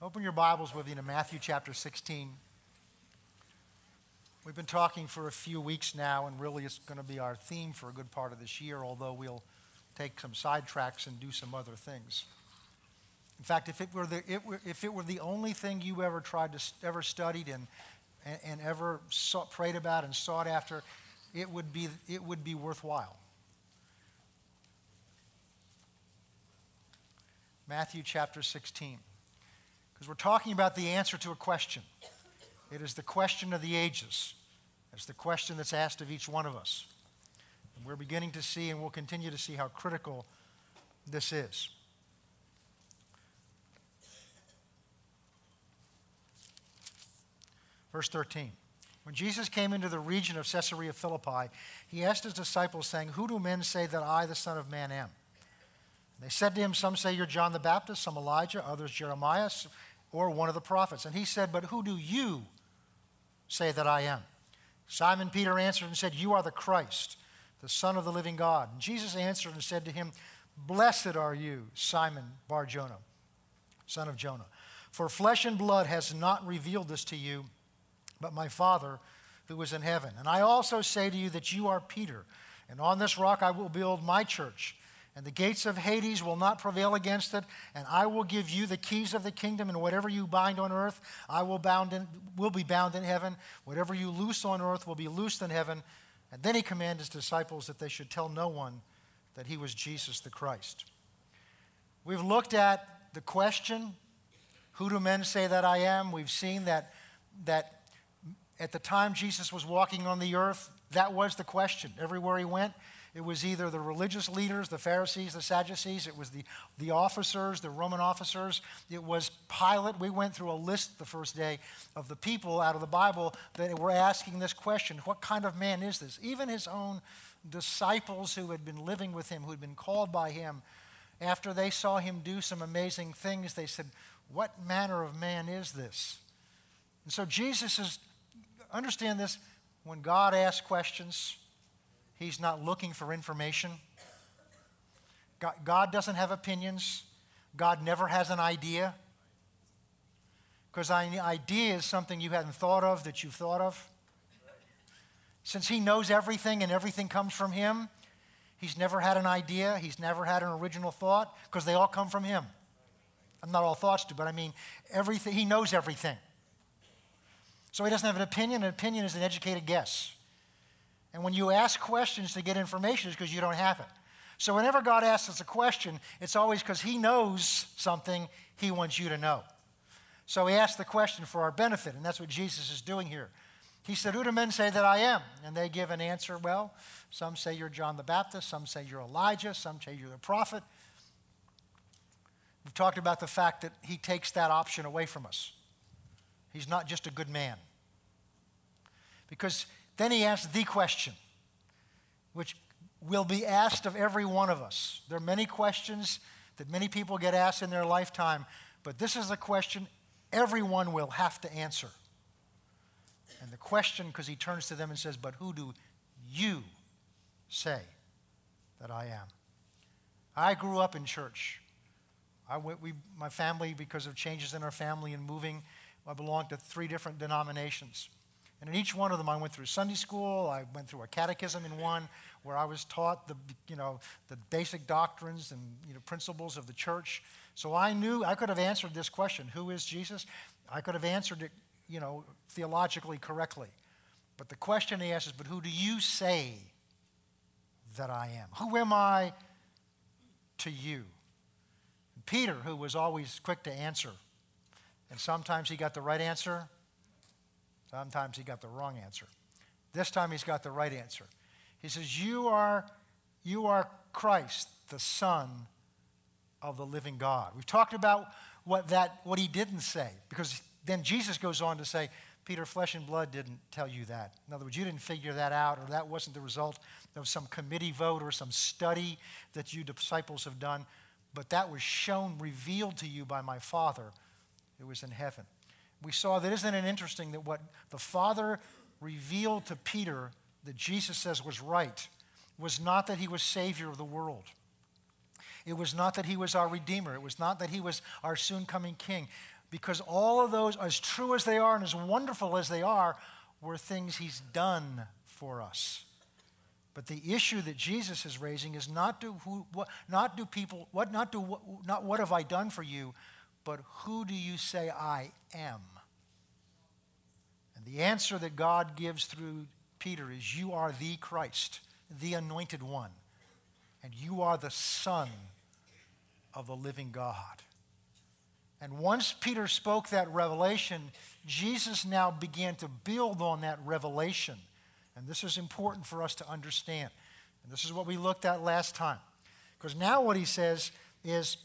Open your Bibles with me to Matthew chapter 16. We've been talking for a few weeks now, and really it's going to be our theme for a good part of this year, although we'll take some sidetracks and do some other things. In fact, if it were the, it were, if it were the only thing you ever tried to ever studied and, and, and ever sought, prayed about and sought after, it would be, it would be worthwhile. Matthew chapter 16. Because we're talking about the answer to a question. It is the question of the ages. It's the question that's asked of each one of us. And we're beginning to see, and we'll continue to see, how critical this is. Verse 13. When Jesus came into the region of Caesarea Philippi, he asked his disciples, saying, Who do men say that I, the Son of Man, am? They said to him, Some say you're John the Baptist, some Elijah, others Jeremiah, or one of the prophets. And he said, But who do you say that I am? Simon Peter answered and said, You are the Christ, the Son of the living God. And Jesus answered and said to him, Blessed are you, Simon Bar Jonah, son of Jonah. For flesh and blood has not revealed this to you, but my Father who is in heaven. And I also say to you that you are Peter, and on this rock I will build my church and the gates of Hades will not prevail against it. And I will give you the keys of the kingdom, and whatever you bind on earth, I will, bound in, will be bound in heaven. Whatever you loose on earth will be loosed in heaven. And then he commanded his disciples that they should tell no one that he was Jesus the Christ. We've looked at the question, Who do men say that I am? We've seen that, that at the time Jesus was walking on the earth, that was the question. Everywhere he went, it was either the religious leaders, the Pharisees, the Sadducees, it was the, the officers, the Roman officers, it was Pilate. We went through a list the first day of the people out of the Bible that were asking this question What kind of man is this? Even his own disciples who had been living with him, who had been called by him, after they saw him do some amazing things, they said, What manner of man is this? And so Jesus is, understand this, when God asks questions, He's not looking for information. God, God doesn't have opinions. God never has an idea. Because an idea is something you hadn't thought of that you've thought of. Since He knows everything and everything comes from Him, He's never had an idea. He's never had an original thought because they all come from Him. I'm not all thoughts do, but I mean everything. He knows everything. So He doesn't have an opinion. An opinion is an educated guess. And when you ask questions to get information, it's because you don't have it. So whenever God asks us a question, it's always because He knows something He wants you to know. So He asks the question for our benefit, and that's what Jesus is doing here. He said, Who do men say that I am? And they give an answer, Well, some say you're John the Baptist, some say you're Elijah, some say you're the prophet. We've talked about the fact that He takes that option away from us. He's not just a good man. Because then he asks the question, which will be asked of every one of us. There are many questions that many people get asked in their lifetime, but this is a question everyone will have to answer. And the question, because he turns to them and says, But who do you say that I am? I grew up in church. I went, we, my family, because of changes in our family and moving, I belonged to three different denominations. And in each one of them, I went through Sunday school. I went through a catechism in one where I was taught the, you know, the basic doctrines and you know, principles of the church. So I knew I could have answered this question Who is Jesus? I could have answered it, you know, theologically correctly. But the question he asks is, But who do you say that I am? Who am I to you? And Peter, who was always quick to answer, and sometimes he got the right answer, Sometimes he got the wrong answer. This time he's got the right answer. He says, You are, you are Christ, the Son of the living God. We've talked about what, that, what he didn't say, because then Jesus goes on to say, Peter, flesh and blood didn't tell you that. In other words, you didn't figure that out, or that wasn't the result of some committee vote or some study that you disciples have done, but that was shown, revealed to you by my Father who was in heaven we saw that isn't it interesting that what the Father revealed to Peter that Jesus says was right was not that he was Savior of the world. It was not that he was our Redeemer. It was not that he was our soon coming King. because all of those, as true as they are and as wonderful as they are, were things he's done for us. But the issue that Jesus is raising is not do who, what, not do people, what, not do, what, not what have I done for you, but who do you say I am? And the answer that God gives through Peter is, You are the Christ, the anointed one, and you are the Son of the living God. And once Peter spoke that revelation, Jesus now began to build on that revelation. And this is important for us to understand. And this is what we looked at last time. Because now what he says is,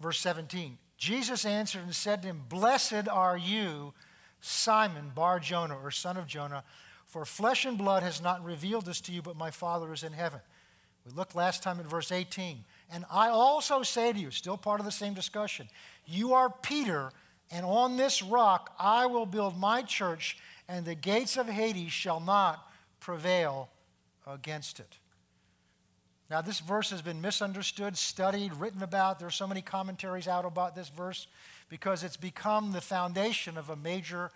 verse 17 Jesus answered and said to him, Blessed are you, Simon, Bar Jonah, or son of Jonah, for flesh and blood has not revealed this to you, but my Father is in heaven. We looked last time at verse 18. And I also say to you, still part of the same discussion, you are Peter, and on this rock I will build my church, and the gates of Hades shall not prevail against it. Now, this verse has been misunderstood, studied, written about. There are so many commentaries out about this verse because it's become the foundation of a major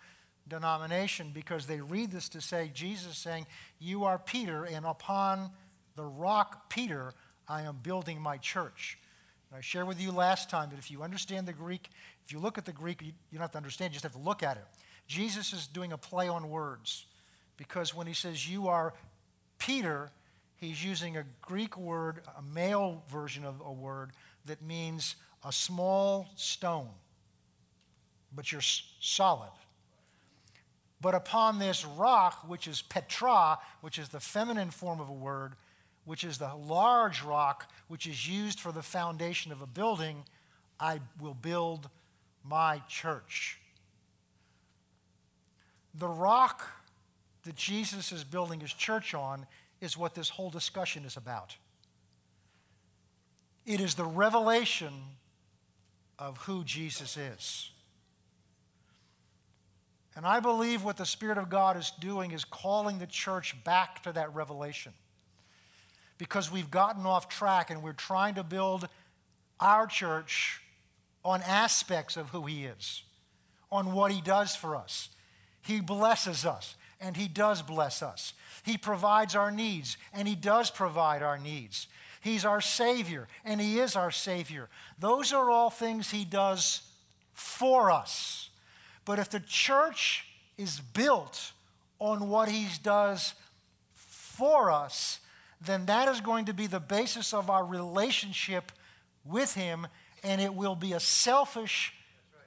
denomination because they read this to say, Jesus saying, You are Peter, and upon the rock Peter, I am building my church. And I shared with you last time that if you understand the Greek, if you look at the Greek, you, you don't have to understand, you just have to look at it. Jesus is doing a play on words because when he says, You are Peter, he's using a Greek word, a male version of a word that means a small stone, but you're solid. But upon this rock, which is Petra, which is the feminine form of a word, which is the large rock which is used for the foundation of a building, I will build my church. The rock that Jesus is building his church on is what this whole discussion is about. It is the revelation of who Jesus is. And I believe what the Spirit of God is doing is calling the church back to that revelation because we've gotten off track and we're trying to build our church on aspects of who He is, on what He does for us. He blesses us, and He does bless us. He provides our needs, and He does provide our needs. He's our Savior, and He is our Savior. Those are all things He does for us. But if the church is built on what He does for us, then that is going to be the basis of our relationship with Him, and it will be a selfish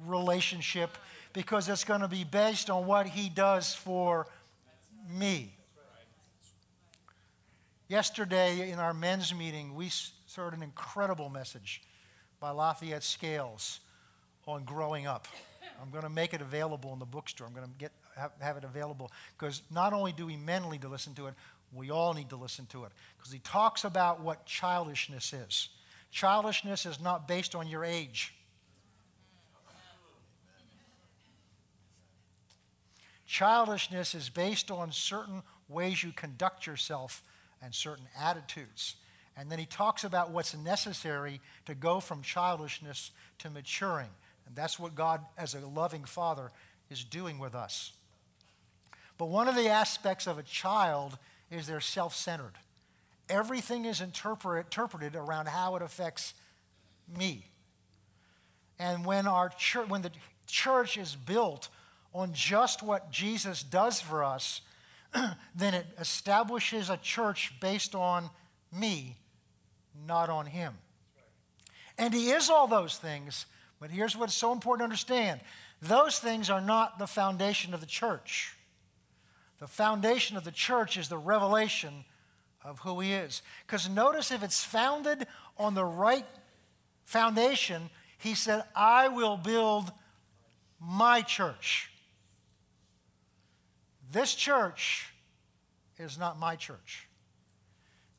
relationship because it's going to be based on what He does for me. Yesterday in our men's meeting, we heard an incredible message by Lafayette Scales on growing up. I'm going to make it available in the bookstore. I'm going to get, have, have it available because not only do we men need to listen to it, we all need to listen to it because he talks about what childishness is. Childishness is not based on your age. Childishness is based on certain ways you conduct yourself and certain attitudes. And then he talks about what's necessary to go from childishness to maturing. And that's what God, as a loving father, is doing with us. But one of the aspects of a child is they're self centered. Everything is interpret, interpreted around how it affects me. And when, our church, when the church is built on just what Jesus does for us, then it establishes a church based on me, not on him. And he is all those things, but here's what's so important to understand those things are not the foundation of the church. The foundation of the church is the revelation of who he is. Because notice if it's founded on the right foundation, he said, I will build my church. This church is not my church.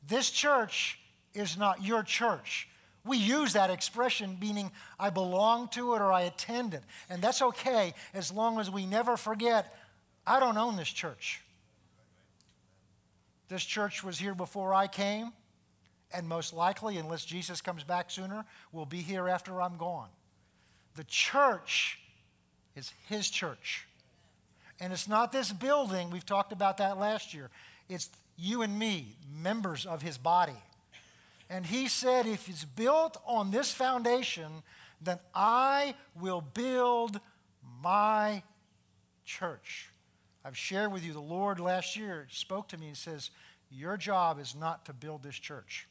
This church is not your church. We use that expression meaning I belong to it or I attend it. And that's okay as long as we never forget I don't own this church. This church was here before I came, and most likely, unless Jesus comes back sooner, will be here after I'm gone. The church is his church. And it's not this building, we've talked about that last year. It's you and me, members of his body. And he said, if it's built on this foundation, then I will build my church. I've shared with you, the Lord last year spoke to me and says, Your job is not to build this church.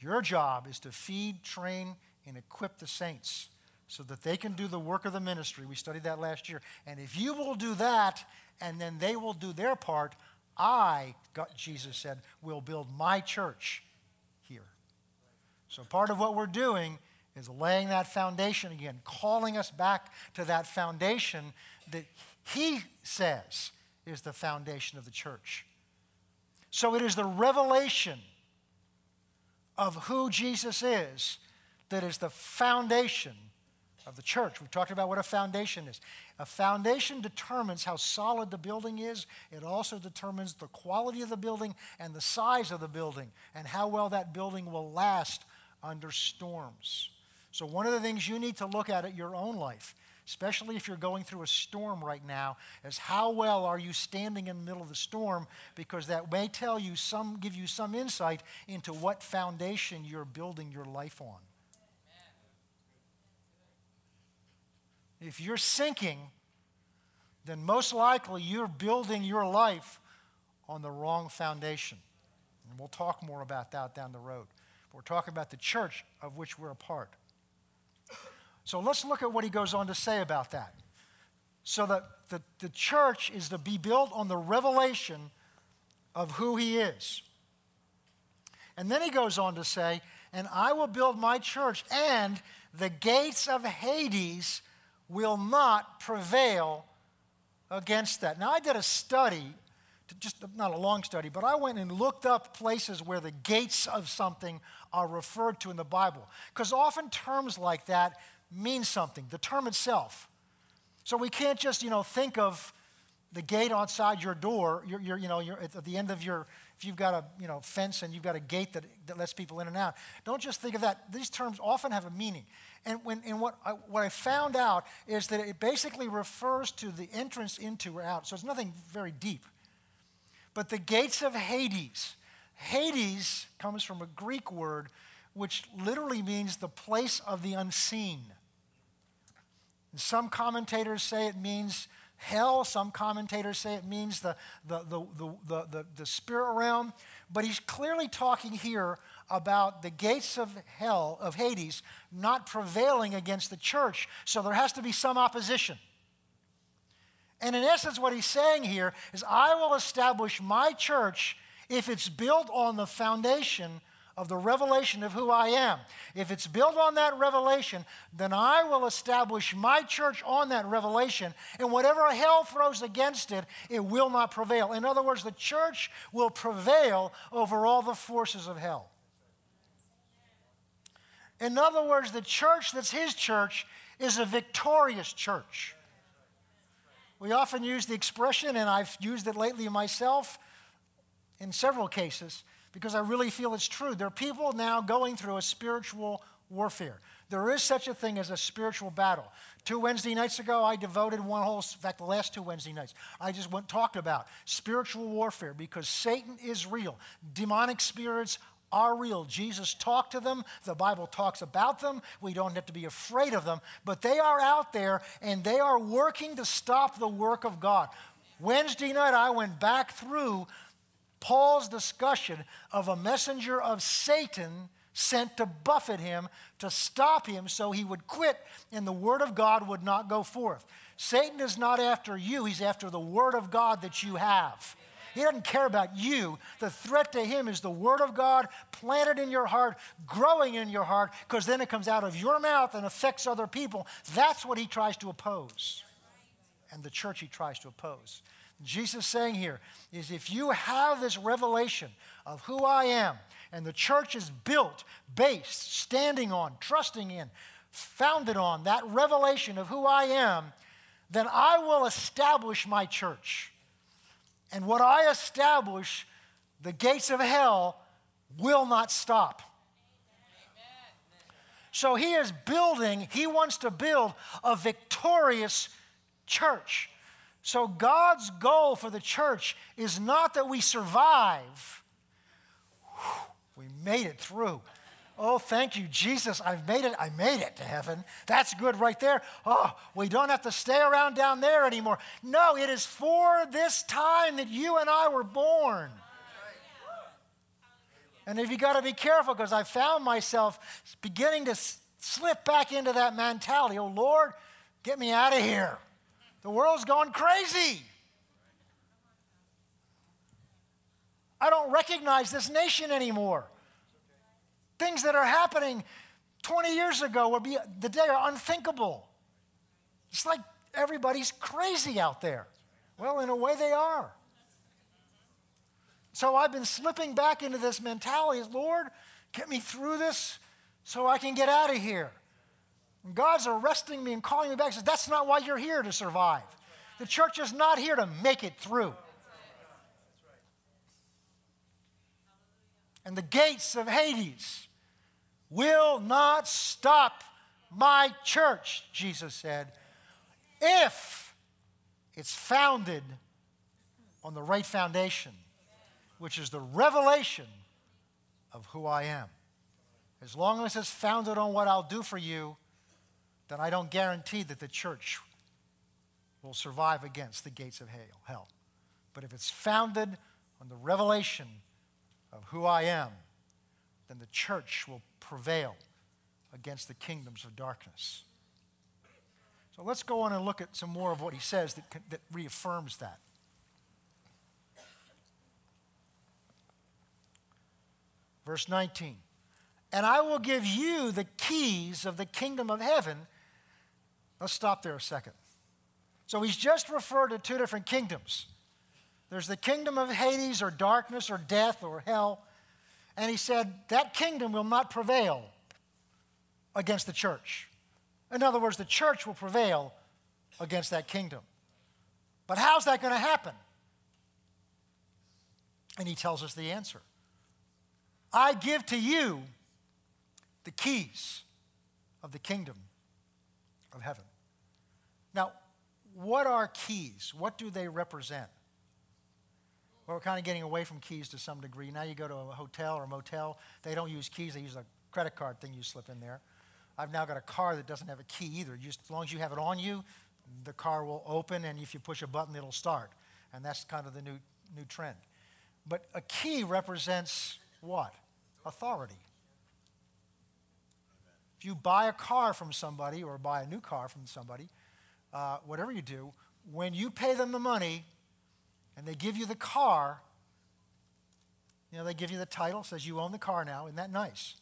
Your job is to feed, train, and equip the saints so that they can do the work of the ministry. We studied that last year. And if you will do that, and then they will do their part, I, Jesus said, will build my church here. So part of what we're doing is laying that foundation again, calling us back to that foundation that he says is the foundation of the church. So it is the revelation of who Jesus is that is the foundation of the church. We've talked about what a foundation is. A foundation determines how solid the building is, it also determines the quality of the building and the size of the building and how well that building will last under storms. So, one of the things you need to look at at your own life, especially if you're going through a storm right now, is how well are you standing in the middle of the storm because that may tell you some, give you some insight into what foundation you're building your life on. If you're sinking, then most likely you're building your life on the wrong foundation. And we'll talk more about that down the road. We're talking about the church of which we're a part. So let's look at what he goes on to say about that. So that the, the church is to be built on the revelation of who he is. And then he goes on to say, And I will build my church, and the gates of Hades will not prevail against that. Now, I did a study, just not a long study, but I went and looked up places where the gates of something are referred to in the Bible. Because often terms like that mean something, the term itself. So we can't just, you know, think of the gate outside your door, you're, you're, you know, you're at the end of your, if you've got a you know, fence and you've got a gate that, that lets people in and out, don't just think of that. These terms often have a meaning. And, when, and what, I, what I found out is that it basically refers to the entrance into or out. So it's nothing very deep. But the gates of Hades, Hades comes from a Greek word which literally means the place of the unseen. Some commentators say it means hell. Some commentators say it means the, the, the, the, the, the, spirit realm. But he's clearly talking here about the gates of hell, of Hades, not prevailing against the church. So there has to be some opposition. And in essence, what he's saying here is I will establish my church if it's built on the foundation of the revelation of who I am. If it's built on that revelation, then I will establish my church on that revelation, and whatever hell throws against it, it will not prevail. In other words, the church will prevail over all the forces of hell. In other words, the church that's his church is a victorious church. We often use the expression, and I've used it lately myself in several cases because I really feel it's true. There are people now going through a spiritual warfare. There is such a thing as a spiritual battle. Two Wednesday nights ago, I devoted one whole, in fact, the last two Wednesday nights, I just went talked about spiritual warfare because Satan is real. Demonic spirits are real. Jesus talked to them. The Bible talks about them. We don't have to be afraid of them, but they are out there and they are working to stop the work of God. Wednesday night, I went back through Paul's discussion of a messenger of Satan sent to buffet him, to stop him so he would quit and the word of God would not go forth. Satan is not after you, he's after the word of God that you have. He doesn't care about you. The threat to him is the word of God planted in your heart, growing in your heart, because then it comes out of your mouth and affects other people. That's what he tries to oppose. And the church he tries to oppose. Jesus saying here is if you have this revelation of who I am, and the church is built, based, standing on, trusting in, founded on that revelation of who I am, then I will establish my church. And what I establish, the gates of hell will not stop. So he is building, he wants to build a victorious church. So God's goal for the church is not that we survive, we made it through. Oh, thank you, Jesus. I've made it. I made it to heaven. That's good right there. Oh, we don't have to stay around down there anymore. No, it is for this time that you and I were born. And if you got to be careful because I found myself beginning to slip back into that mentality. Oh, Lord, get me out of here. The world's going crazy. I don't recognize this nation anymore. Things that are happening 20 years ago would be the day are unthinkable. It's like everybody's crazy out there. Well, in a way, they are. So I've been slipping back into this mentality Lord, get me through this so I can get out of here. And God's arresting me and calling me back. He says, That's not why you're here to survive. The church is not here to make it through. And the gates of Hades will not stop my church, Jesus said, if it's founded on the right foundation which is the revelation of who I am. As long as it's founded on what I'll do for you, then I don't guarantee that the church will survive against the gates of hell. But if it's founded on the revelation of who I am, then the church will prevail against the kingdoms of darkness. So let's go on and look at some more of what he says that, that reaffirms that. Verse 19. And I will give you the keys of the kingdom of heaven. Let's stop there a second. So he's just referred to two different kingdoms. There's the kingdom of Hades or darkness or death or hell. And he said that kingdom will not prevail against the church. In other words, the church will prevail against that kingdom. But how's that going to happen? And he tells us the answer. I give to you the keys of the kingdom of heaven. Now, what are keys? What do they represent? We're kind of getting away from keys to some degree. Now you go to a hotel or a motel, they don't use keys, they use a credit card thing you slip in there. I've now got a car that doesn't have a key either. Just as long as you have it on you, the car will open, and if you push a button, it'll start. And that's kind of the new, new trend. But a key represents what? authority. If you buy a car from somebody or buy a new car from somebody, uh, whatever you do, when you pay them the money and they give you the car, you know, they give you the title, says you own the car now. Isn't that nice?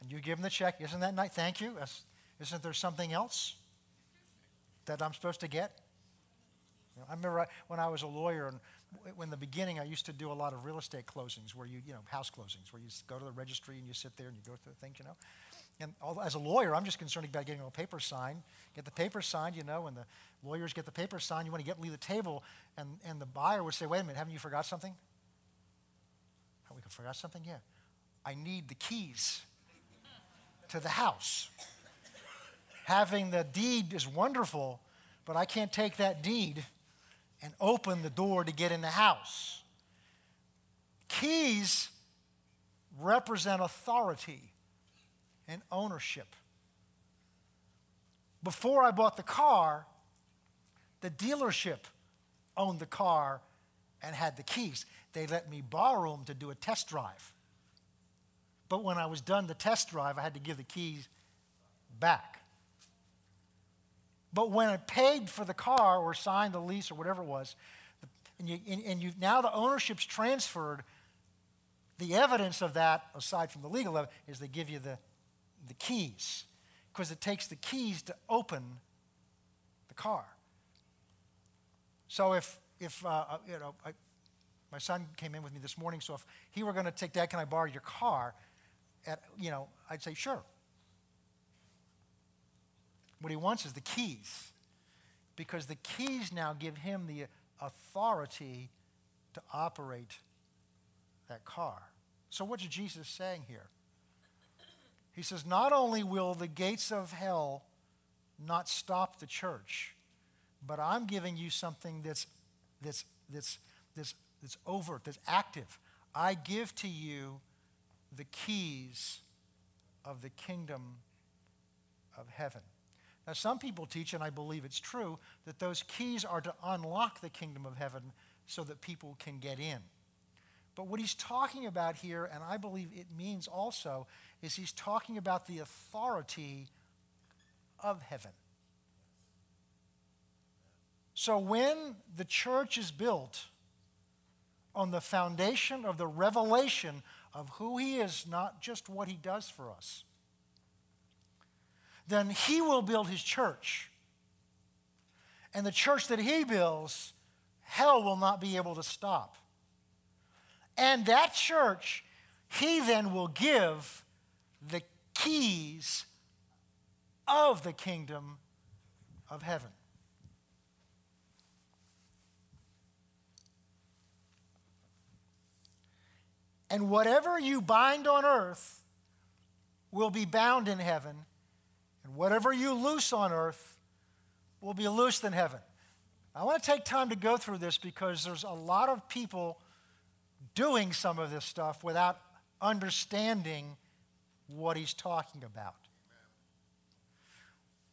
And you give them the check. Isn't that nice? Thank you. Isn't there something else that I'm supposed to get? You know, I remember when I was a lawyer and in the beginning, I used to do a lot of real estate closings where you, you know, house closings, where you go to the registry and you sit there and you go through the things, you know. And all, as a lawyer, I'm just concerned about getting a paper signed. Get the paper signed, you know, and the lawyers get the paper signed. You want to get leave the table, and, and the buyer would say, wait a minute, haven't you forgot something? Oh, we forgot something? Yeah. I need the keys to the house. Having the deed is wonderful, but I can't take that deed and open the door to get in the house. Keys represent authority and ownership. Before I bought the car, the dealership owned the car and had the keys. They let me borrow them to do a test drive. But when I was done the test drive, I had to give the keys back. But when I paid for the car or signed the lease or whatever it was, and, you, and, you, now the ownership's transferred, the evidence of that, aside from the legal evidence, is they give you the, the keys. Because it takes the keys to open the car. So if, if uh, uh, you know, I, my son came in with me this morning, so if he were going to take, Dad, can I borrow your car? At, you know, I'd say, sure. What he wants is the keys. Because the keys now give him the authority to operate that car. So, what is Jesus saying here? He says, Not only will the gates of hell not stop the church, but I'm giving you something that's, that's, that's, that's, that's overt, that's active. I give to you the keys of the kingdom of heaven. Now, some people teach, and I believe it's true, that those keys are to unlock the kingdom of heaven so that people can get in. But what he's talking about here, and I believe it means also, is he's talking about the authority of heaven. So when the church is built on the foundation of the revelation of who he is, not just what he does for us, then he will build his church. And the church that he builds, hell will not be able to stop. And that church, he then will give the keys of the kingdom of heaven. And whatever you bind on earth will be bound in heaven, and whatever you loose on earth will be loosed in heaven. I want to take time to go through this because there's a lot of people doing some of this stuff without understanding what he's talking about.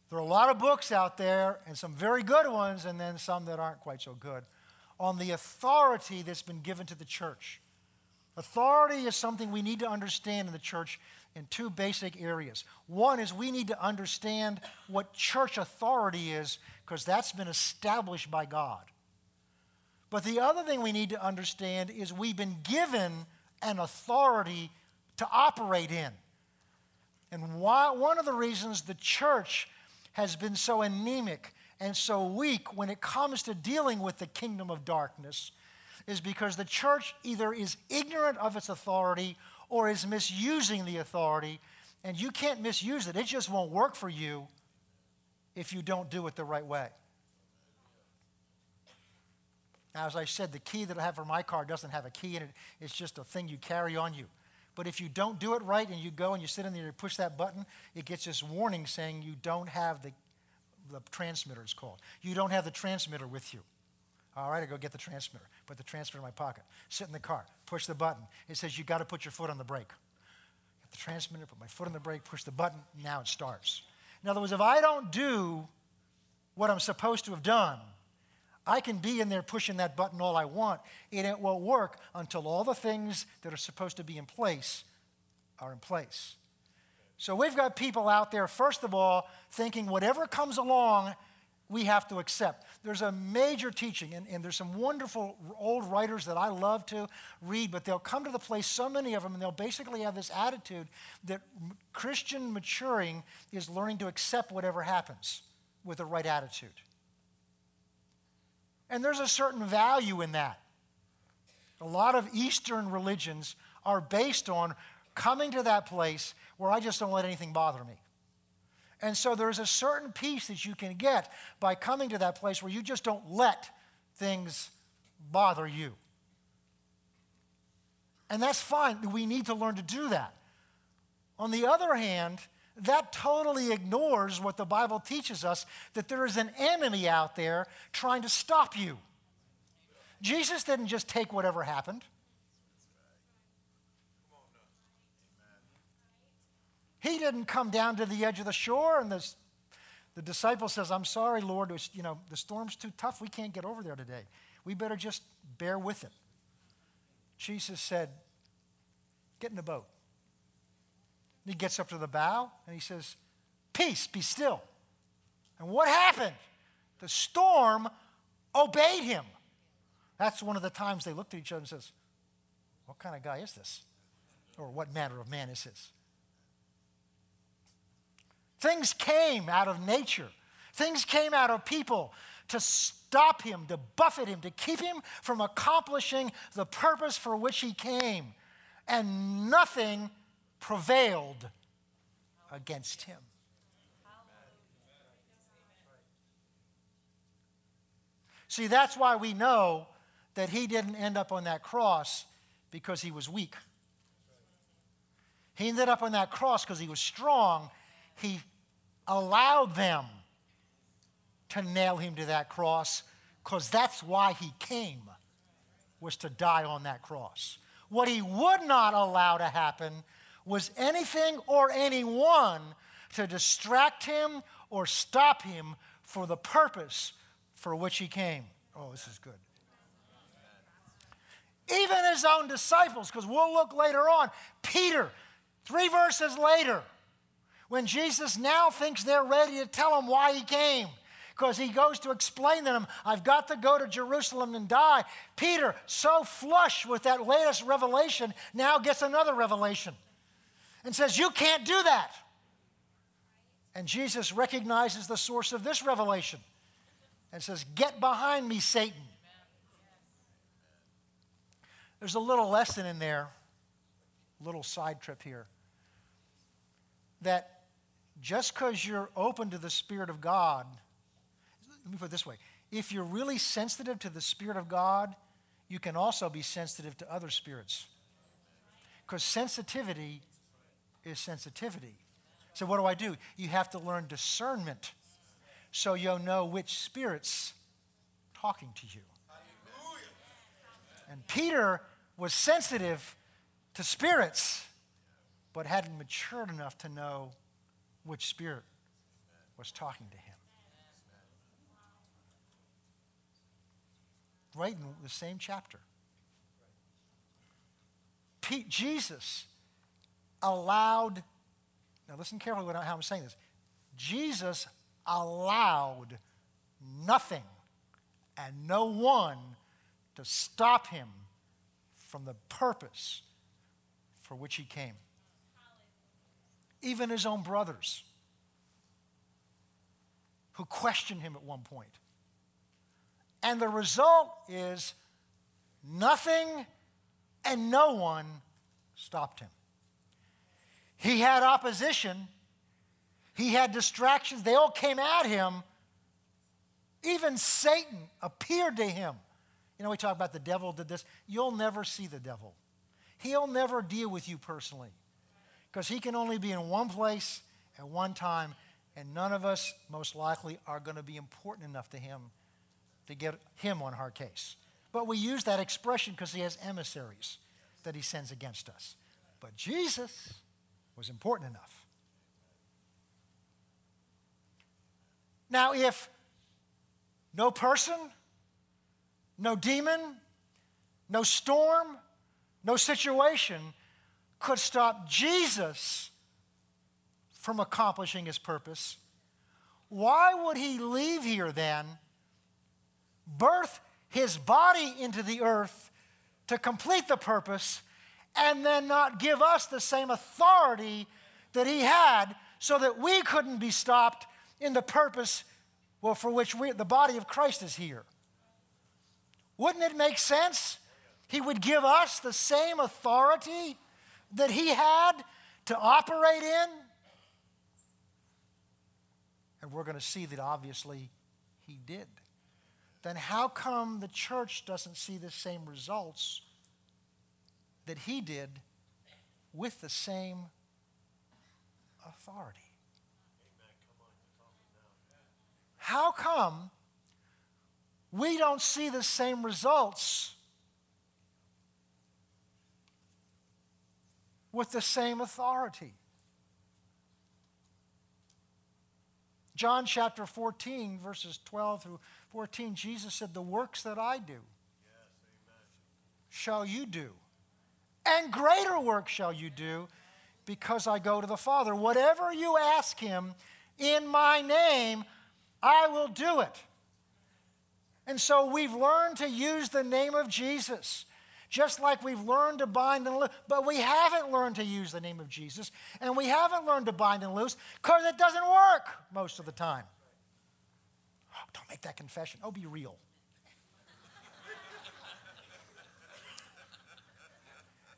There are a lot of books out there, and some very good ones, and then some that aren't quite so good, on the authority that's been given to the church. Authority is something we need to understand in the church in two basic areas. One is we need to understand what church authority is because that's been established by God. But the other thing we need to understand is we've been given an authority to operate in. And why, one of the reasons the church has been so anemic and so weak when it comes to dealing with the kingdom of darkness is because the church either is ignorant of its authority or is misusing the authority, and you can't misuse it. It just won't work for you if you don't do it the right way. Now, as I said, the key that I have for my car doesn't have a key in it, it's just a thing you carry on you. But if you don't do it right and you go and you sit in there and you push that button, it gets this warning saying you don't have the, the transmitter, it's called. You don't have the transmitter with you. All right, I go get the transmitter, put the transmitter in my pocket, sit in the car, push the button. It says you got to put your foot on the brake. Get the transmitter, put my foot on the brake, push the button, now it starts. In other words, if I don't do what I'm supposed to have done, I can be in there pushing that button all I want, and it won't work until all the things that are supposed to be in place are in place. So we've got people out there, first of all, thinking whatever comes along, we have to accept. There's a major teaching, and, and, there's some wonderful old writers that I love to read, but they'll come to the place, so many of them, and they'll basically have this attitude that Christian maturing is learning to accept whatever happens with the right attitude. And there's a certain value in that. A lot of Eastern religions are based on coming to that place where I just don't let anything bother me. And so there's a certain peace that you can get by coming to that place where you just don't let things bother you. And that's fine. We need to learn to do that. On the other hand, that totally ignores what the Bible teaches us that there is an enemy out there trying to stop you. Jesus didn't just take whatever happened. He didn't come down to the edge of the shore and the, the disciple says, I'm sorry, Lord, was, you know, the storm's too tough. We can't get over there today. We better just bear with it. Jesus said, Get in the boat. And He gets up to the bow and he says, Peace, be still. And what happened? The storm obeyed him. That's one of the times they looked at each other and says, What kind of guy is this? Or what manner of man is this? Things came out of nature. Things came out of people to stop him, to buffet him, to keep him from accomplishing the purpose for which he came. And nothing prevailed against him. See, that's why we know that he didn't end up on that cross because he was weak. He ended up on that cross because he was strong. He allowed them to nail him to that cross because that's why he came, was to die on that cross. What he would not allow to happen was anything or anyone to distract him or stop him for the purpose for which he came. Oh, this is good. Even his own disciples, because we'll look later on, Peter, three verses later, when Jesus now thinks they're ready to tell him why he came, because he goes to explain to them, I've got to go to Jerusalem and die. Peter, so flush with that latest revelation, now gets another revelation and says, You can't do that. And Jesus recognizes the source of this revelation and says, Get behind me, Satan. There's a little lesson in there, little side trip here, that just because you're open to the Spirit of God, let me put it this way if you're really sensitive to the Spirit of God, you can also be sensitive to other spirits. Because sensitivity is sensitivity. So, what do I do? You have to learn discernment so you'll know which spirit's talking to you. And Peter was sensitive to spirits, but hadn't matured enough to know which spirit was talking to him. Right in the same chapter. Pete, Jesus allowed, now listen carefully how I'm saying this. Jesus allowed nothing and no one to stop him from the purpose for which he came. Even his own brothers, who questioned him at one point. And the result is nothing and no one stopped him. He had opposition, he had distractions, they all came at him. Even Satan appeared to him. You know, we talk about the devil did this. You'll never see the devil. He'll never deal with you personally because he can only be in one place at one time, and none of us, most likely, are going to be important enough to him to get him on our case. But we use that expression because he has emissaries that he sends against us. But Jesus, was important enough. Now, if no person, no demon, no storm, no situation could stop Jesus from accomplishing his purpose, why would he leave here then, birth his body into the earth to complete the purpose, and then not give us the same authority that he had so that we couldn't be stopped in the purpose well, for which we, the body of Christ is here. Wouldn't it make sense? He would give us the same authority that he had to operate in. And we're going to see that obviously he did. Then how come the church doesn't see the same results that he did with the same authority. How come we don't see the same results with the same authority? John chapter 14, verses 12 through 14, Jesus said, The works that I do shall you do and greater work shall you do because I go to the Father. Whatever you ask him in my name, I will do it. And so we've learned to use the name of Jesus. Just like we've learned to bind and loose, but we haven't learned to use the name of Jesus, and we haven't learned to bind and loose because it doesn't work most of the time. Oh, don't make that confession. Oh, be real.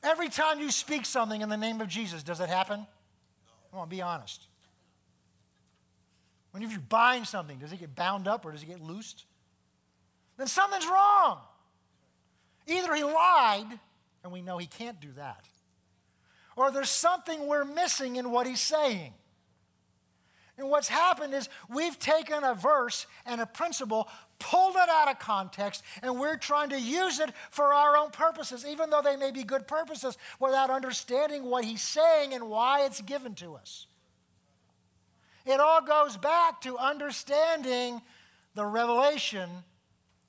Every time you speak something in the name of Jesus, does it happen? Come on, be honest. When you bind something, does it get bound up or does it get loosed? Then something's wrong. Either he lied, and we know he can't do that, or there's something we're missing in what he's saying. And what's happened is we've taken a verse and a principle, pulled it out of context, and we're trying to use it for our own purposes, even though they may be good purposes, without understanding what he's saying and why it's given to us. It all goes back to understanding the revelation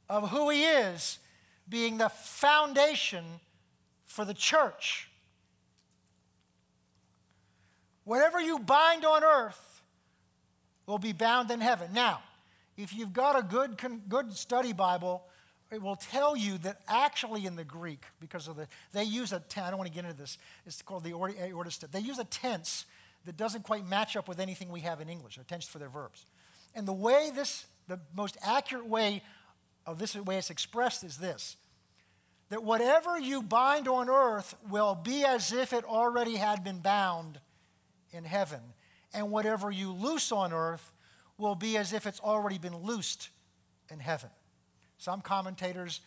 of who he is being the foundation for the church. Whatever you bind on earth will be bound in heaven. Now, if you've got a good, good study Bible, it will tell you that actually in the Greek, because of the, they use a I don't want to get into this, it's called the aorist. Eh, they use a tense that doesn't quite match up with anything we have in English, a tense for their verbs. And the way this, the most accurate way of this way it's expressed is this that whatever you bind on earth will be as if it already had been bound in heaven, and whatever you loose on earth will be as if it's already been loosed in heaven. Some commentators,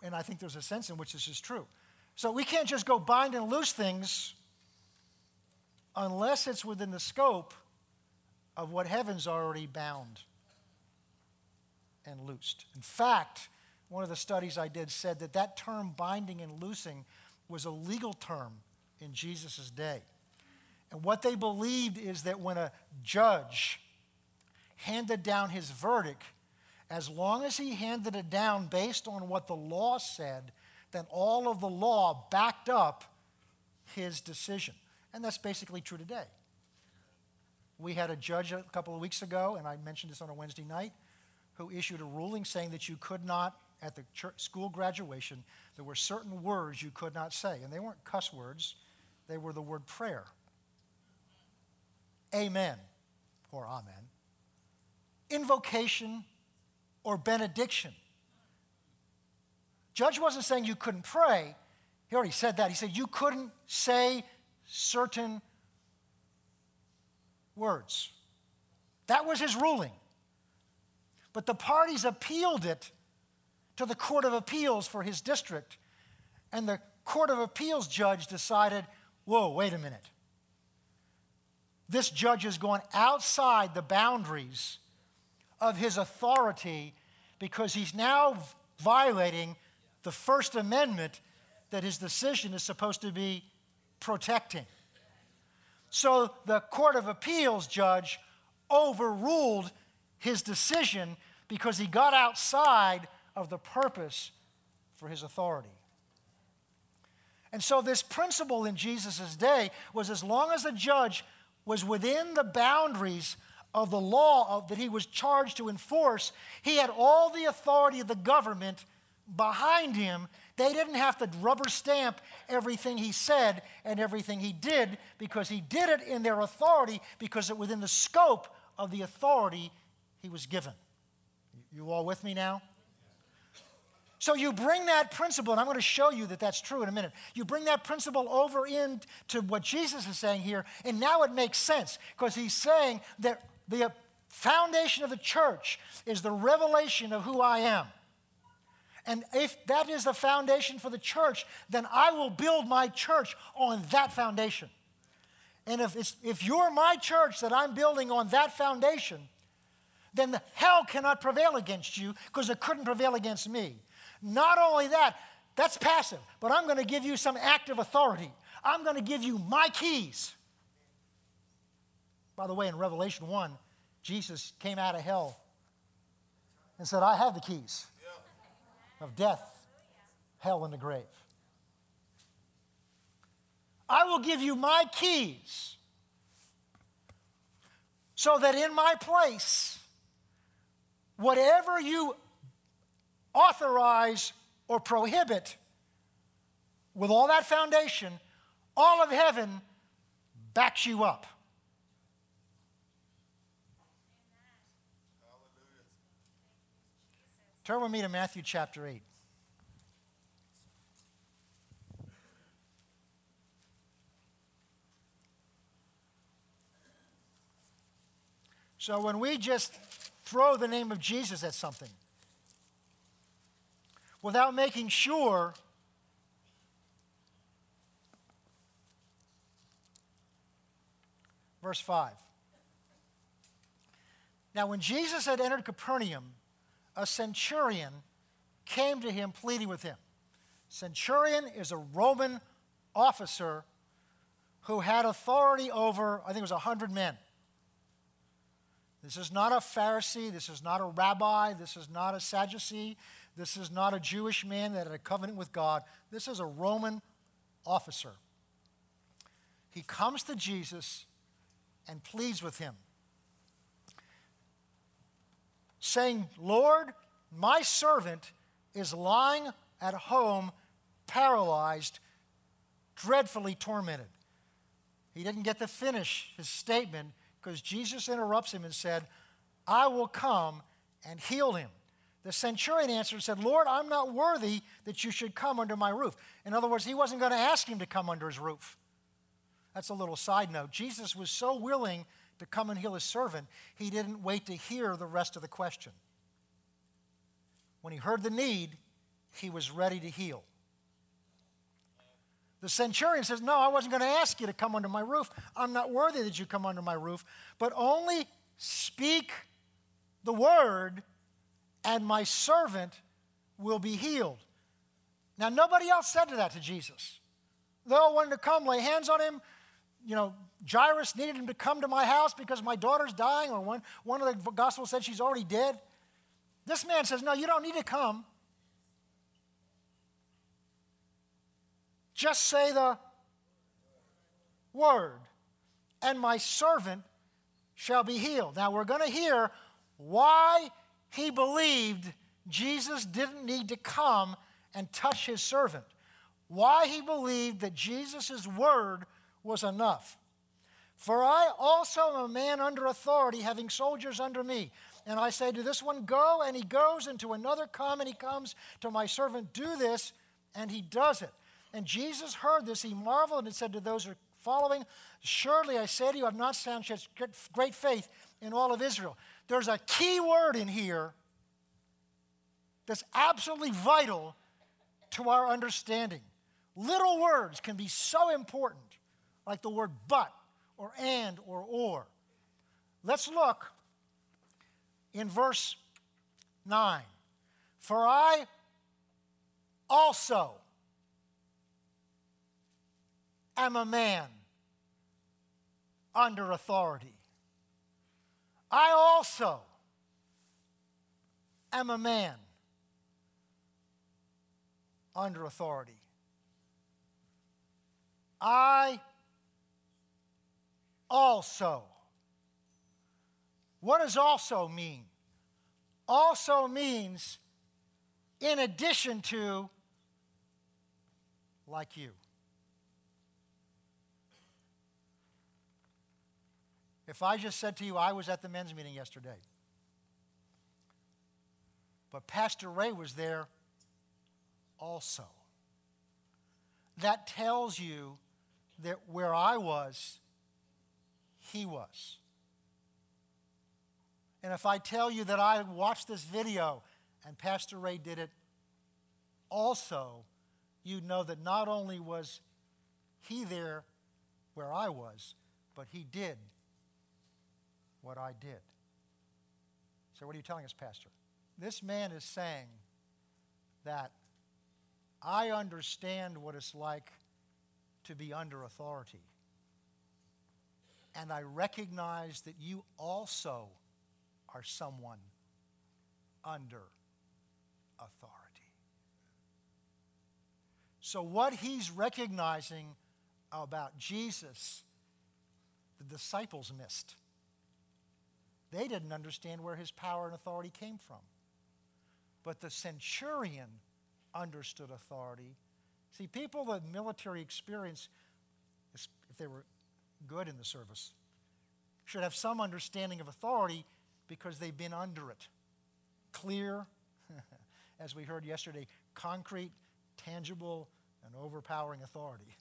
and I think there's a sense in which this is true. So we can't just go bind and loose things unless it's within the scope of what heaven's already bound and loosed. In fact, one of the studies I did said that that term binding and loosing was a legal term in Jesus' day. And what they believed is that when a judge handed down his verdict, as long as he handed it down based on what the law said, then all of the law backed up his decision. And that's basically true today. We had a judge a couple of weeks ago, and I mentioned this on a Wednesday night, who issued a ruling saying that you could not, at the church, school graduation, there were certain words you could not say. And they weren't cuss words, they were the word prayer. Amen or amen. Invocation or benediction. Judge wasn't saying you couldn't pray. He already said that. He said you couldn't say certain words. That was his ruling. But the parties appealed it to the Court of Appeals for his district, and the Court of Appeals judge decided whoa, wait a minute. This judge has gone outside the boundaries of his authority because he's now violating the First Amendment that his decision is supposed to be protecting. So the Court of Appeals judge overruled his decision because he got outside of the purpose for his authority. And so, this principle in Jesus' day was as long as a judge was within the boundaries of the law of, that he was charged to enforce, he had all the authority of the government behind him they didn't have to rubber stamp everything he said and everything he did because he did it in their authority because it was within the scope of the authority he was given. You all with me now? So you bring that principle, and I'm going to show you that that's true in a minute. You bring that principle over into what Jesus is saying here, and now it makes sense because he's saying that the foundation of the church is the revelation of who I am. And if that is the foundation for the church, then I will build my church on that foundation. And if, if you're my church that I'm building on that foundation, then the hell cannot prevail against you because it couldn't prevail against me. Not only that, that's passive, but I'm going to give you some active authority. I'm going to give you my keys. By the way, in Revelation 1, Jesus came out of hell and said, I have the keys of death, hell, and the grave. I will give you my keys so that in my place, whatever you authorize or prohibit, with all that foundation, all of heaven backs you up. Turn with me to Matthew chapter 8. So when we just throw the name of Jesus at something without making sure Verse 5. Now, when Jesus had entered Capernaum, a centurion came to him pleading with him. Centurion is a Roman officer who had authority over, I think it was 100 men. This is not a Pharisee. This is not a rabbi. This is not a Sadducee. This is not a Jewish man that had a covenant with God. This is a Roman officer. He comes to Jesus and pleads with him, saying, Lord, my servant is lying at home, paralyzed, dreadfully tormented. He didn't get to finish his statement because Jesus interrupts him and said, I will come and heal him. The centurion answered and said, Lord, I'm not worthy that you should come under my roof. In other words, he wasn't going to ask him to come under his roof. That's a little side note. Jesus was so willing to come and heal his servant, he didn't wait to hear the rest of the question. When he heard the need, he was ready to heal. The centurion says, No, I wasn't going to ask you to come under my roof. I'm not worthy that you come under my roof, but only speak the word, and my servant will be healed. Now, nobody else said to that to Jesus. They all wanted to come, lay hands on him. You know, Jairus needed him to come to my house because my daughter's dying, or one, one of the Gospels said she's already dead. This man says, No, you don't need to come. Just say the word, and my servant shall be healed. Now, we're going to hear why he believed Jesus didn't need to come and touch his servant, why he believed that Jesus' word was enough. For I also am a man under authority, having soldiers under me. And I say to this one, Go, and he goes, and to another, Come, and he comes. To my servant, Do this, and he does it. And Jesus heard this. He marveled and said to those who are following, Surely I say to you, I've not found such great faith in all of Israel. There's a key word in here that's absolutely vital to our understanding. Little words can be so important, like the word but, or and, or or. Let's look in verse 9. For I also am a man under authority. I also am a man under authority. I also. What does also mean? Also means in addition to, like you. If I just said to you, I was at the men's meeting yesterday, but Pastor Ray was there also, that tells you that where I was, he was. And if I tell you that I watched this video and Pastor Ray did it also, you know that not only was he there where I was, but he did what I did. So, what are you telling us, Pastor? This man is saying that I understand what it's like to be under authority. And I recognize that you also are someone under authority. So, what he's recognizing about Jesus, the disciples missed. They didn't understand where his power and authority came from. But the centurion understood authority. See, people with military experience, if they were good in the service, should have some understanding of authority because they've been under it. Clear, as we heard yesterday, concrete, tangible, and overpowering authority.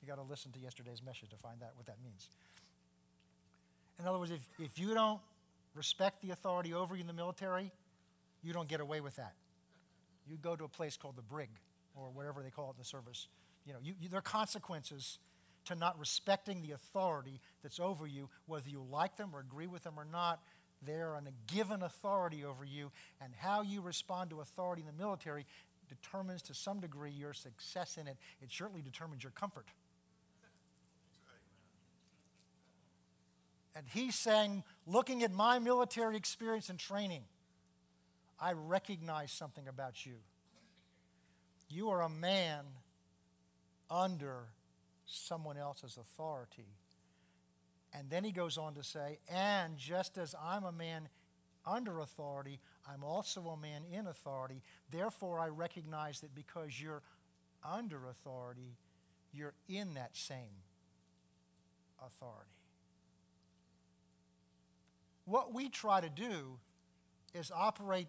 You got to listen to yesterday's message to find out what that means. In other words, if, if you don't respect the authority over you in the military, you don't get away with that. You go to a place called the brig or whatever they call it in the service. You know, you, you, there are consequences to not respecting the authority that's over you, whether you like them or agree with them or not. They're on a given authority over you, and how you respond to authority in the military determines to some degree your success in it. It certainly determines your comfort. And he's saying, looking at my military experience and training, I recognize something about you. You are a man under someone else's authority. And then he goes on to say, and just as I'm a man under authority, I'm also a man in authority. Therefore, I recognize that because you're under authority, you're in that same authority. What we try to do is operate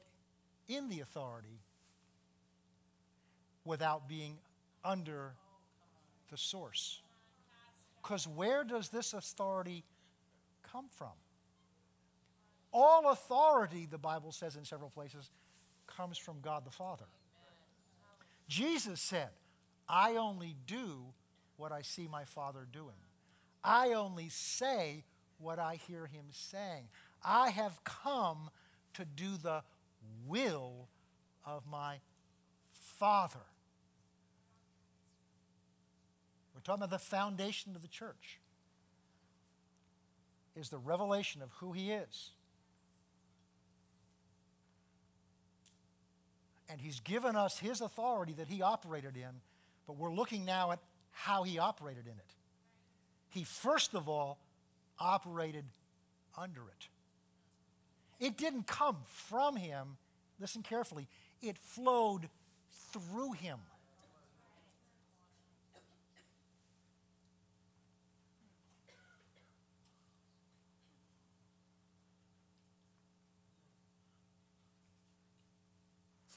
in the authority without being under the source. Because where does this authority come from? All authority, the Bible says in several places, comes from God the Father. Jesus said, I only do what I see my Father doing. I only say what I hear him saying. I have come to do the will of my Father. We're talking about the foundation of the church. Is the revelation of who he is. And he's given us his authority that he operated in, but we're looking now at how he operated in it. He first of all operated under it. It didn't come from him. Listen carefully. It flowed through him.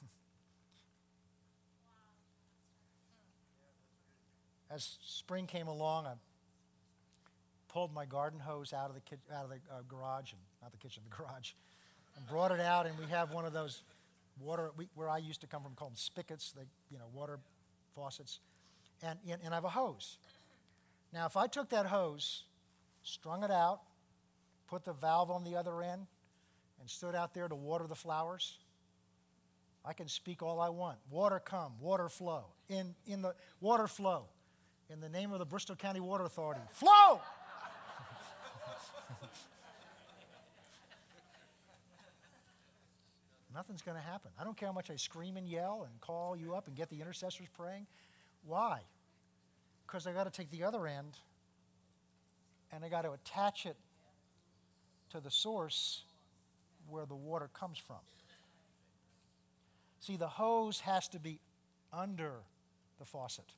As spring came along, I pulled my garden hose out of the, out of the uh, garage, and not the kitchen, the garage, and brought it out. And we have one of those water, we, where I used to come from, called spigots, they, you know, water faucets. And, and, and I have a hose. Now, if I took that hose, strung it out, put the valve on the other end, and stood out there to water the flowers, I can speak all I want. Water come, water flow. In, in the water flow. In the name of the Bristol County Water Authority. Flow! Nothing's going to happen. I don't care how much I scream and yell and call you up and get the intercessors praying. Why? Because I got to take the other end and I got to attach it to the source where the water comes from. See, the hose has to be under the faucet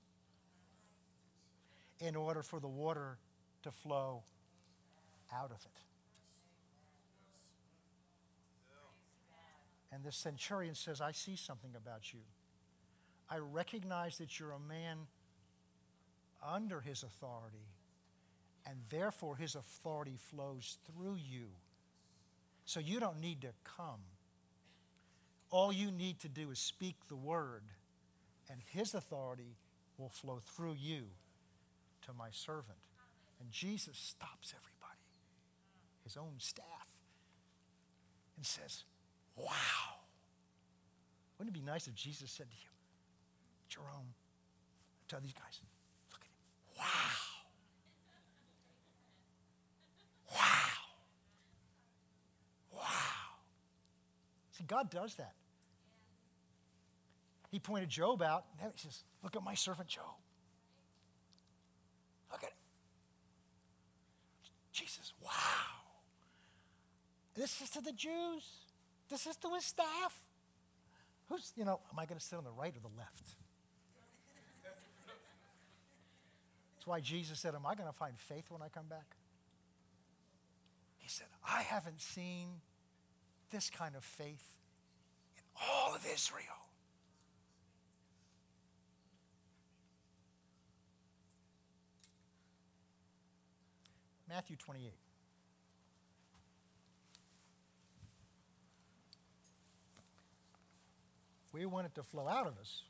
in order for the water to flow out of it. And this centurion says, I see something about you. I recognize that you're a man under his authority, and therefore his authority flows through you. So you don't need to come. All you need to do is speak the word, and his authority will flow through you to my servant. And Jesus stops everybody, his own staff, and says, Wow. Wouldn't it be nice if Jesus said to you, Jerome, tell these guys, look at him. Wow. Wow. Wow. See, God does that. He pointed Job out. And he says, Look at my servant Job. Look at it. Jesus, wow. This is to the Jews. This is to his staff. Who's, you know, am I going to sit on the right or the left? That's why Jesus said, Am I going to find faith when I come back? He said, I haven't seen this kind of faith in all of Israel. Matthew 28. We want it to flow out of us.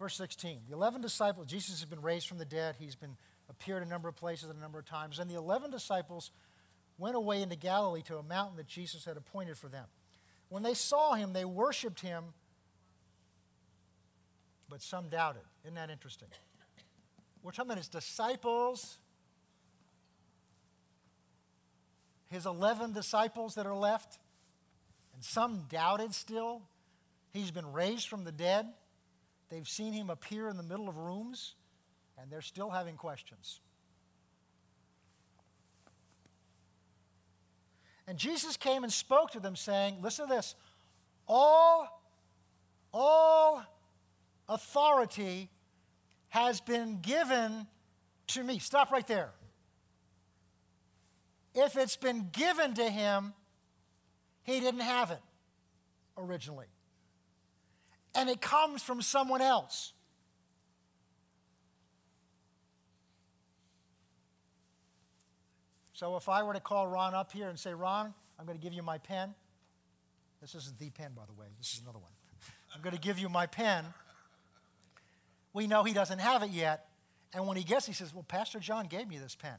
verse 16 the 11 disciples jesus has been raised from the dead he's been appeared a number of places a number of times and the 11 disciples went away into Galilee to a mountain that Jesus had appointed for them. When they saw him, they worshiped him, but some doubted. Isn't that interesting? We're talking about his disciples, his 11 disciples that are left, and some doubted still. He's been raised from the dead. They've seen him appear in the middle of rooms, and they're still having questions. And Jesus came and spoke to them, saying, Listen to this. All, all authority has been given to me. Stop right there. If it's been given to him, he didn't have it originally. And it comes from someone else. So if I were to call Ron up here and say, Ron, I'm going to give you my pen. This isn't the pen, by the way. This is another one. I'm going to give you my pen. We know he doesn't have it yet. And when he gets he says, Well, Pastor John gave me this pen.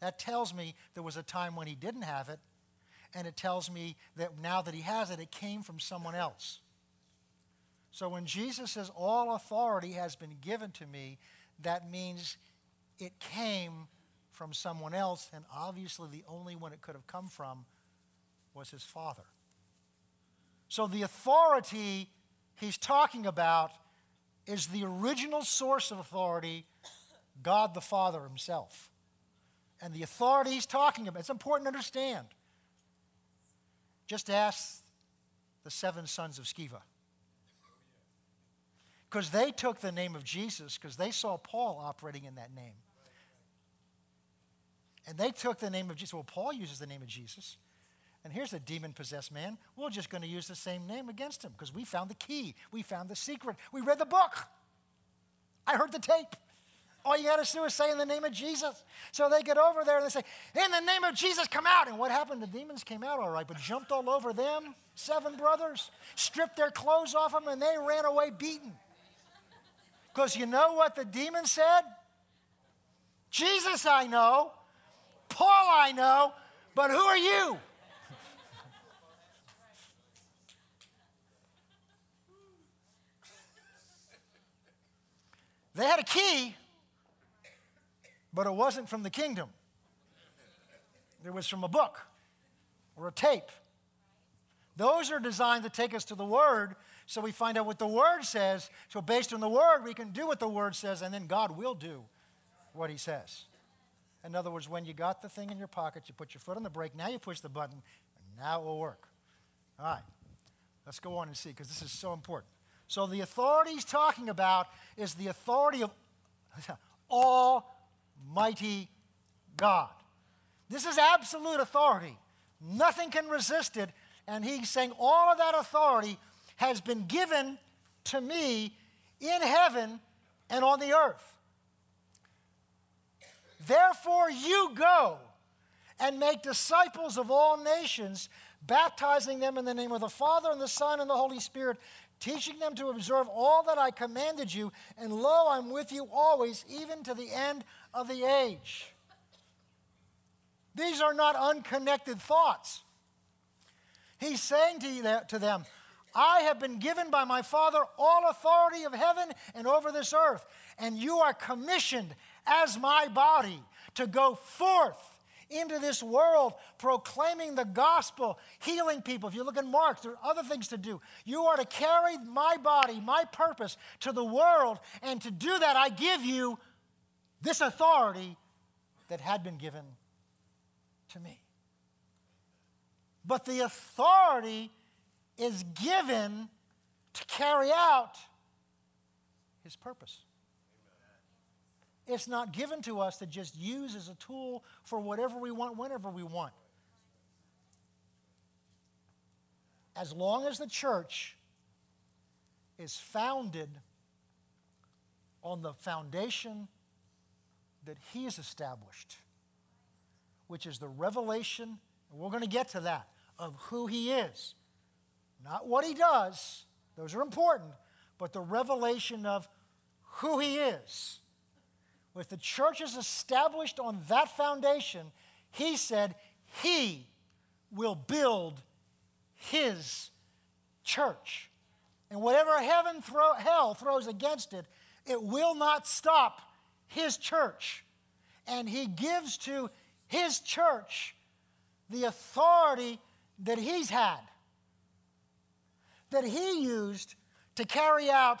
That tells me there was a time when he didn't have it. And it tells me that now that he has it, it came from someone else. So when Jesus says, All authority has been given to me, that means it came from someone else. And obviously, the only one it could have come from was his father. So the authority he's talking about is the original source of authority, God the Father himself. And the authority he's talking about, it's important to understand. Just ask the seven sons of Sceva. Because they took the name of Jesus because they saw Paul operating in that name. And they took the name of Jesus. Well, Paul uses the name of Jesus. And here's a demon possessed man. We're just going to use the same name against him because we found the key. We found the secret. We read the book. I heard the tape. All you got to do is say in the name of Jesus. So they get over there and they say, In the name of Jesus, come out. And what happened? The demons came out all right, but jumped all over them, seven brothers, stripped their clothes off them, and they ran away beaten. Because you know what the demon said? Jesus, I know. Paul, I know. But who are you? They had a key, but it wasn't from the kingdom. It was from a book or a tape. Those are designed to take us to the Word so we find out what the Word says. So, based on the Word, we can do what the Word says, and then God will do what He says. In other words, when you got the thing in your pocket, you put your foot on the brake, now you push the button, and now it will work. All right, let's go on and see because this is so important. So, the authority he's talking about is the authority of Almighty God. This is absolute authority. Nothing can resist it. And he's saying all of that authority has been given to me in heaven and on the earth. Therefore, you go and make disciples of all nations, baptizing them in the name of the Father and the Son and the Holy Spirit, teaching them to observe all that I commanded you, and lo, I'm with you always, even to the end of the age. These are not unconnected thoughts. He's saying to them, I have been given by my Father all authority of heaven and over this earth, and you are commissioned as my body to go forth into this world proclaiming the gospel, healing people. If you look in Mark, there are other things to do. You are to carry my body, my purpose to the world, and to do that, I give you this authority that had been given to me. But the authority is given to carry out his purpose. It's not given to us to just use as a tool for whatever we want, whenever we want. As long as the church is founded on the foundation that He has established, which is the revelation, and we're going to get to that, of who He is. Not what He does, those are important, but the revelation of who he is, with the church is established on that foundation, he said he will build his church. And whatever heaven hell throws against it, it will not stop his church. And he gives to his church the authority that he's had, that he used to carry out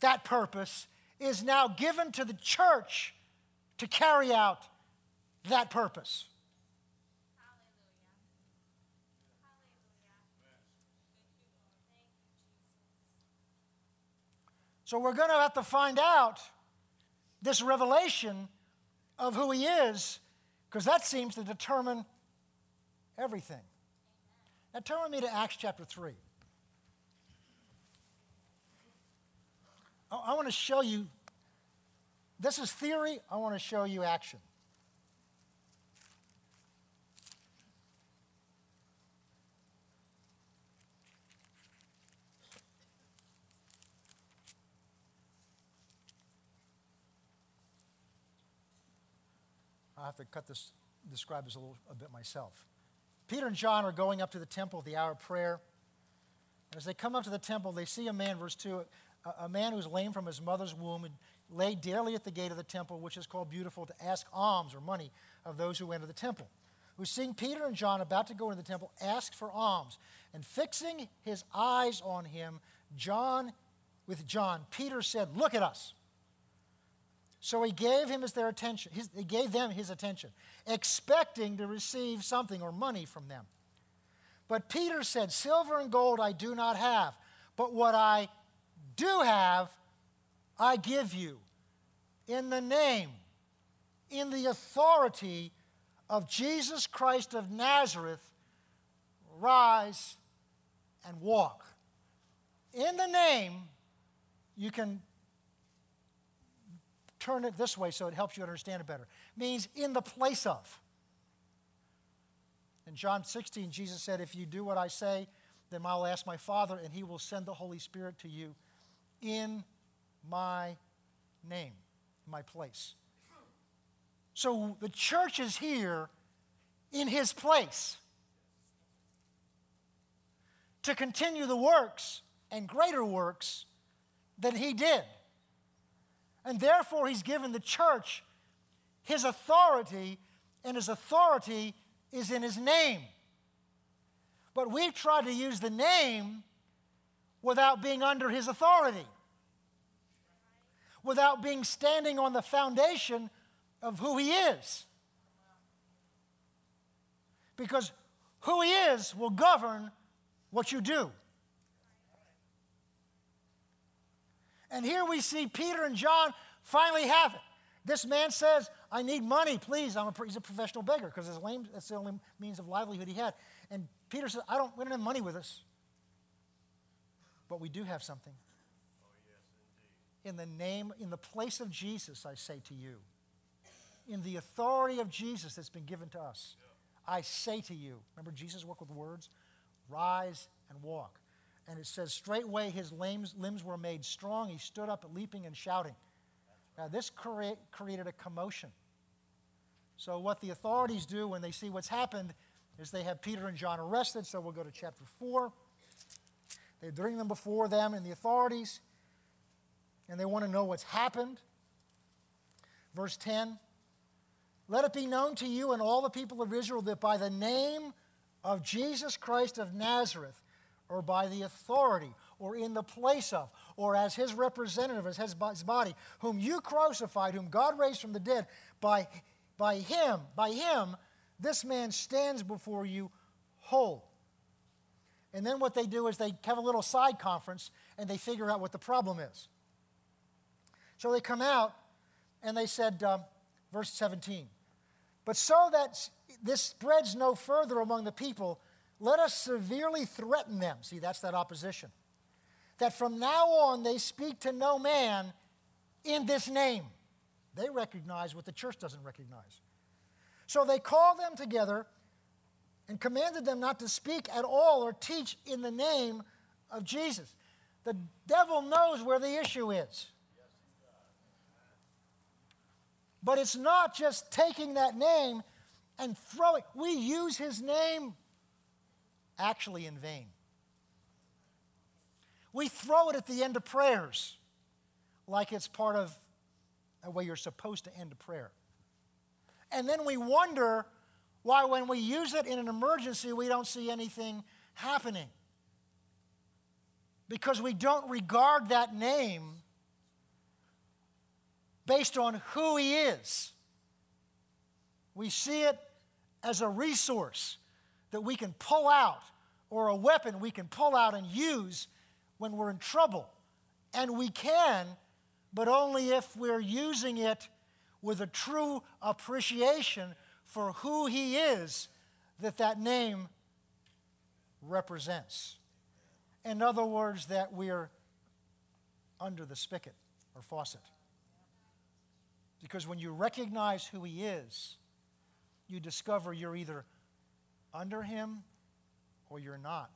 that purpose, is now given to the church to carry out that purpose. So we're going to have to find out this revelation of who he is, because that seems to determine everything. Now turn with me to Acts chapter 3. I want to show you, this is theory, I want to show you action. I have to cut this, describe this a little a bit myself. Peter and John are going up to the temple at the hour of prayer. As they come up to the temple, they see a man, verse 2, a, man who's lame from his mother's womb and lay daily at the gate of the temple, which is called Beautiful, to ask alms or money of those who enter the temple. Who, seeing Peter and John about to go into the temple, asked for alms. And fixing his eyes on him, John, with John, Peter said, Look at us. So he gave him his, their attention. His, he gave them his attention, expecting to receive something or money from them. But Peter said, Silver and gold I do not have, but what I do have, I give you. In the name, in the authority of Jesus Christ of Nazareth, rise and walk. In the name, you can turn it this way so it helps you understand it better. Means in the place of. In John 16, Jesus said, If you do what I say, then I'll ask my Father, and he will send the Holy Spirit to you in my name, my place. So the church is here in his place to continue the works and greater works than he did. And therefore, he's given the church his authority, and his authority is in his name. But we've tried to use the name without being under his authority, without being standing on the foundation of who he is. Because who he is will govern what you do. And here we see Peter and John finally have it. This man says, I need money, please. I'm a, he's a professional beggar because that's the only means of livelihood he had. And Peter says, I don't, we don't have money with us. But we do have something. Oh, yes, in the name, in the place of Jesus, I say to you, in the authority of Jesus that's been given to us, yeah. I say to you, remember Jesus worked with words? Rise and walk. And it says, straightway his limbs, limbs were made strong. He stood up, leaping and shouting. Now, this crea- created a commotion. So, what the authorities do when they see what's happened is they have Peter and John arrested. So, we'll go to chapter 4. They bring them before them and the authorities, and they want to know what's happened. Verse 10 Let it be known to you and all the people of Israel that by the name of Jesus Christ of Nazareth, or by the authority or in the place of or as his representative, as his body, whom you crucified, whom God raised from the dead, by, by him, by him, this man stands before you whole. And then what they do is they have a little side conference and they figure out what the problem is. So they come out and they said, um, verse 17, but so that this spreads no further among the people, let us severely threaten them. See, that's that opposition. That from now on they speak to no man in this name. They recognize what the church doesn't recognize. So they call them together and commanded them not to speak at all or teach in the name of Jesus. The devil knows where the issue is. But it's not just taking that name and throwing. We use his name actually in vain. We throw it at the end of prayers like it's part of the way you're supposed to end a prayer. And then we wonder why, when we use it in an emergency, we don't see anything happening. Because we don't regard that name based on who he is. We see it as a resource that we can pull out or a weapon we can pull out and use when we're in trouble. And we can, but only if we're using it with a true appreciation for who he is that that name represents. In other words, that we're under the spigot or faucet. Because when you recognize who he is, you discover you're either under him or you're not.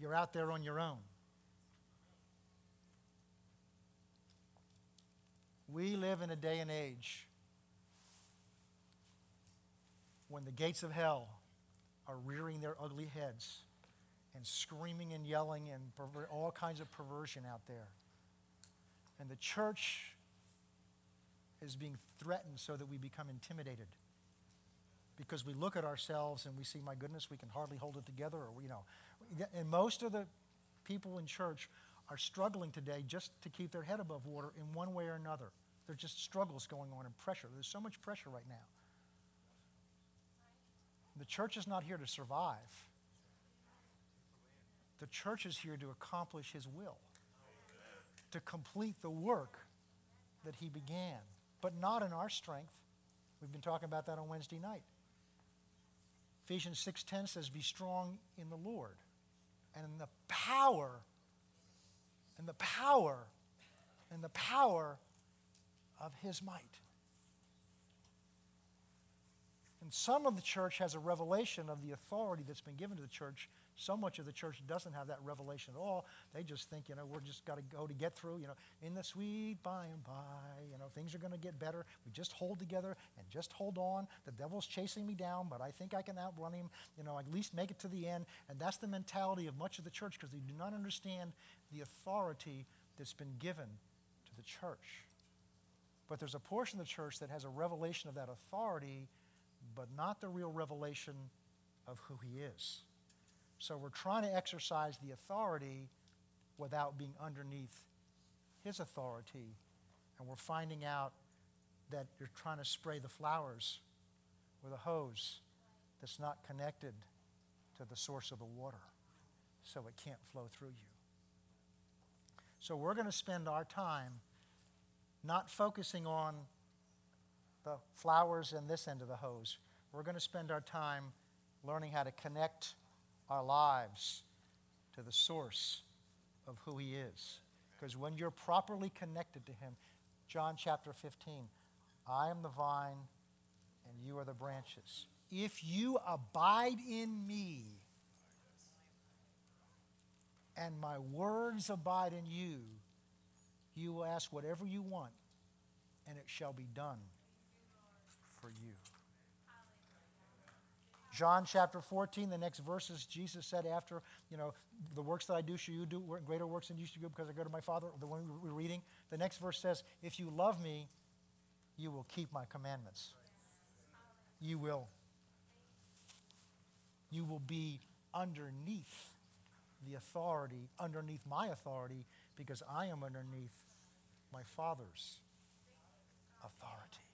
You're out there on your own. We live in a day and age when the gates of hell are rearing their ugly heads and screaming and yelling and perver- all kinds of perversion out there. And the church is being threatened so that we become intimidated. Because we look at ourselves and we see, my goodness, we can hardly hold it together, or, you know. And most of the people in church are struggling today just to keep their head above water in one way or another. There's just struggles going on and pressure. There's so much pressure right now. The church is not here to survive. The church is here to accomplish his will, to complete the work that he began, but not in our strength. We've been talking about that on Wednesday night. Ephesians 6:10 says, "Be strong in the Lord and in the power and the power and the power of his might." And some of the church has a revelation of the authority that's been given to the church. So much of the church doesn't have that revelation at all. They just think, you know, we're just got to go to get through, you know, in the sweet by and by, you know, things are going to get better. We just hold together and just hold on. The devil's chasing me down, but I think I can outrun him, you know, at least make it to the end. And that's the mentality of much of the church because they do not understand the authority that's been given to the church. But there's a portion of the church that has a revelation of that authority but not the real revelation of who he is. So we're trying to exercise the authority without being underneath his authority. And we're finding out that you're trying to spray the flowers with a hose that's not connected to the source of the water, so it can't flow through you. So we're going to spend our time not focusing on the flowers and this end of the hose. We're going to spend our time learning how to connect our lives to the source of who He is. Because when you're properly connected to Him, John chapter 15, I am the vine and you are the branches. If you abide in me and my words abide in you, you will ask whatever you want and it shall be done for you. John chapter 14, the next verses, Jesus said after, you know, the works that I do shall you do, greater works than you should do because I go to my Father, the one we're reading. The next verse says, if you love me, you will keep my commandments. You will. You will be underneath the authority, underneath my authority, because I am underneath my Father's authority.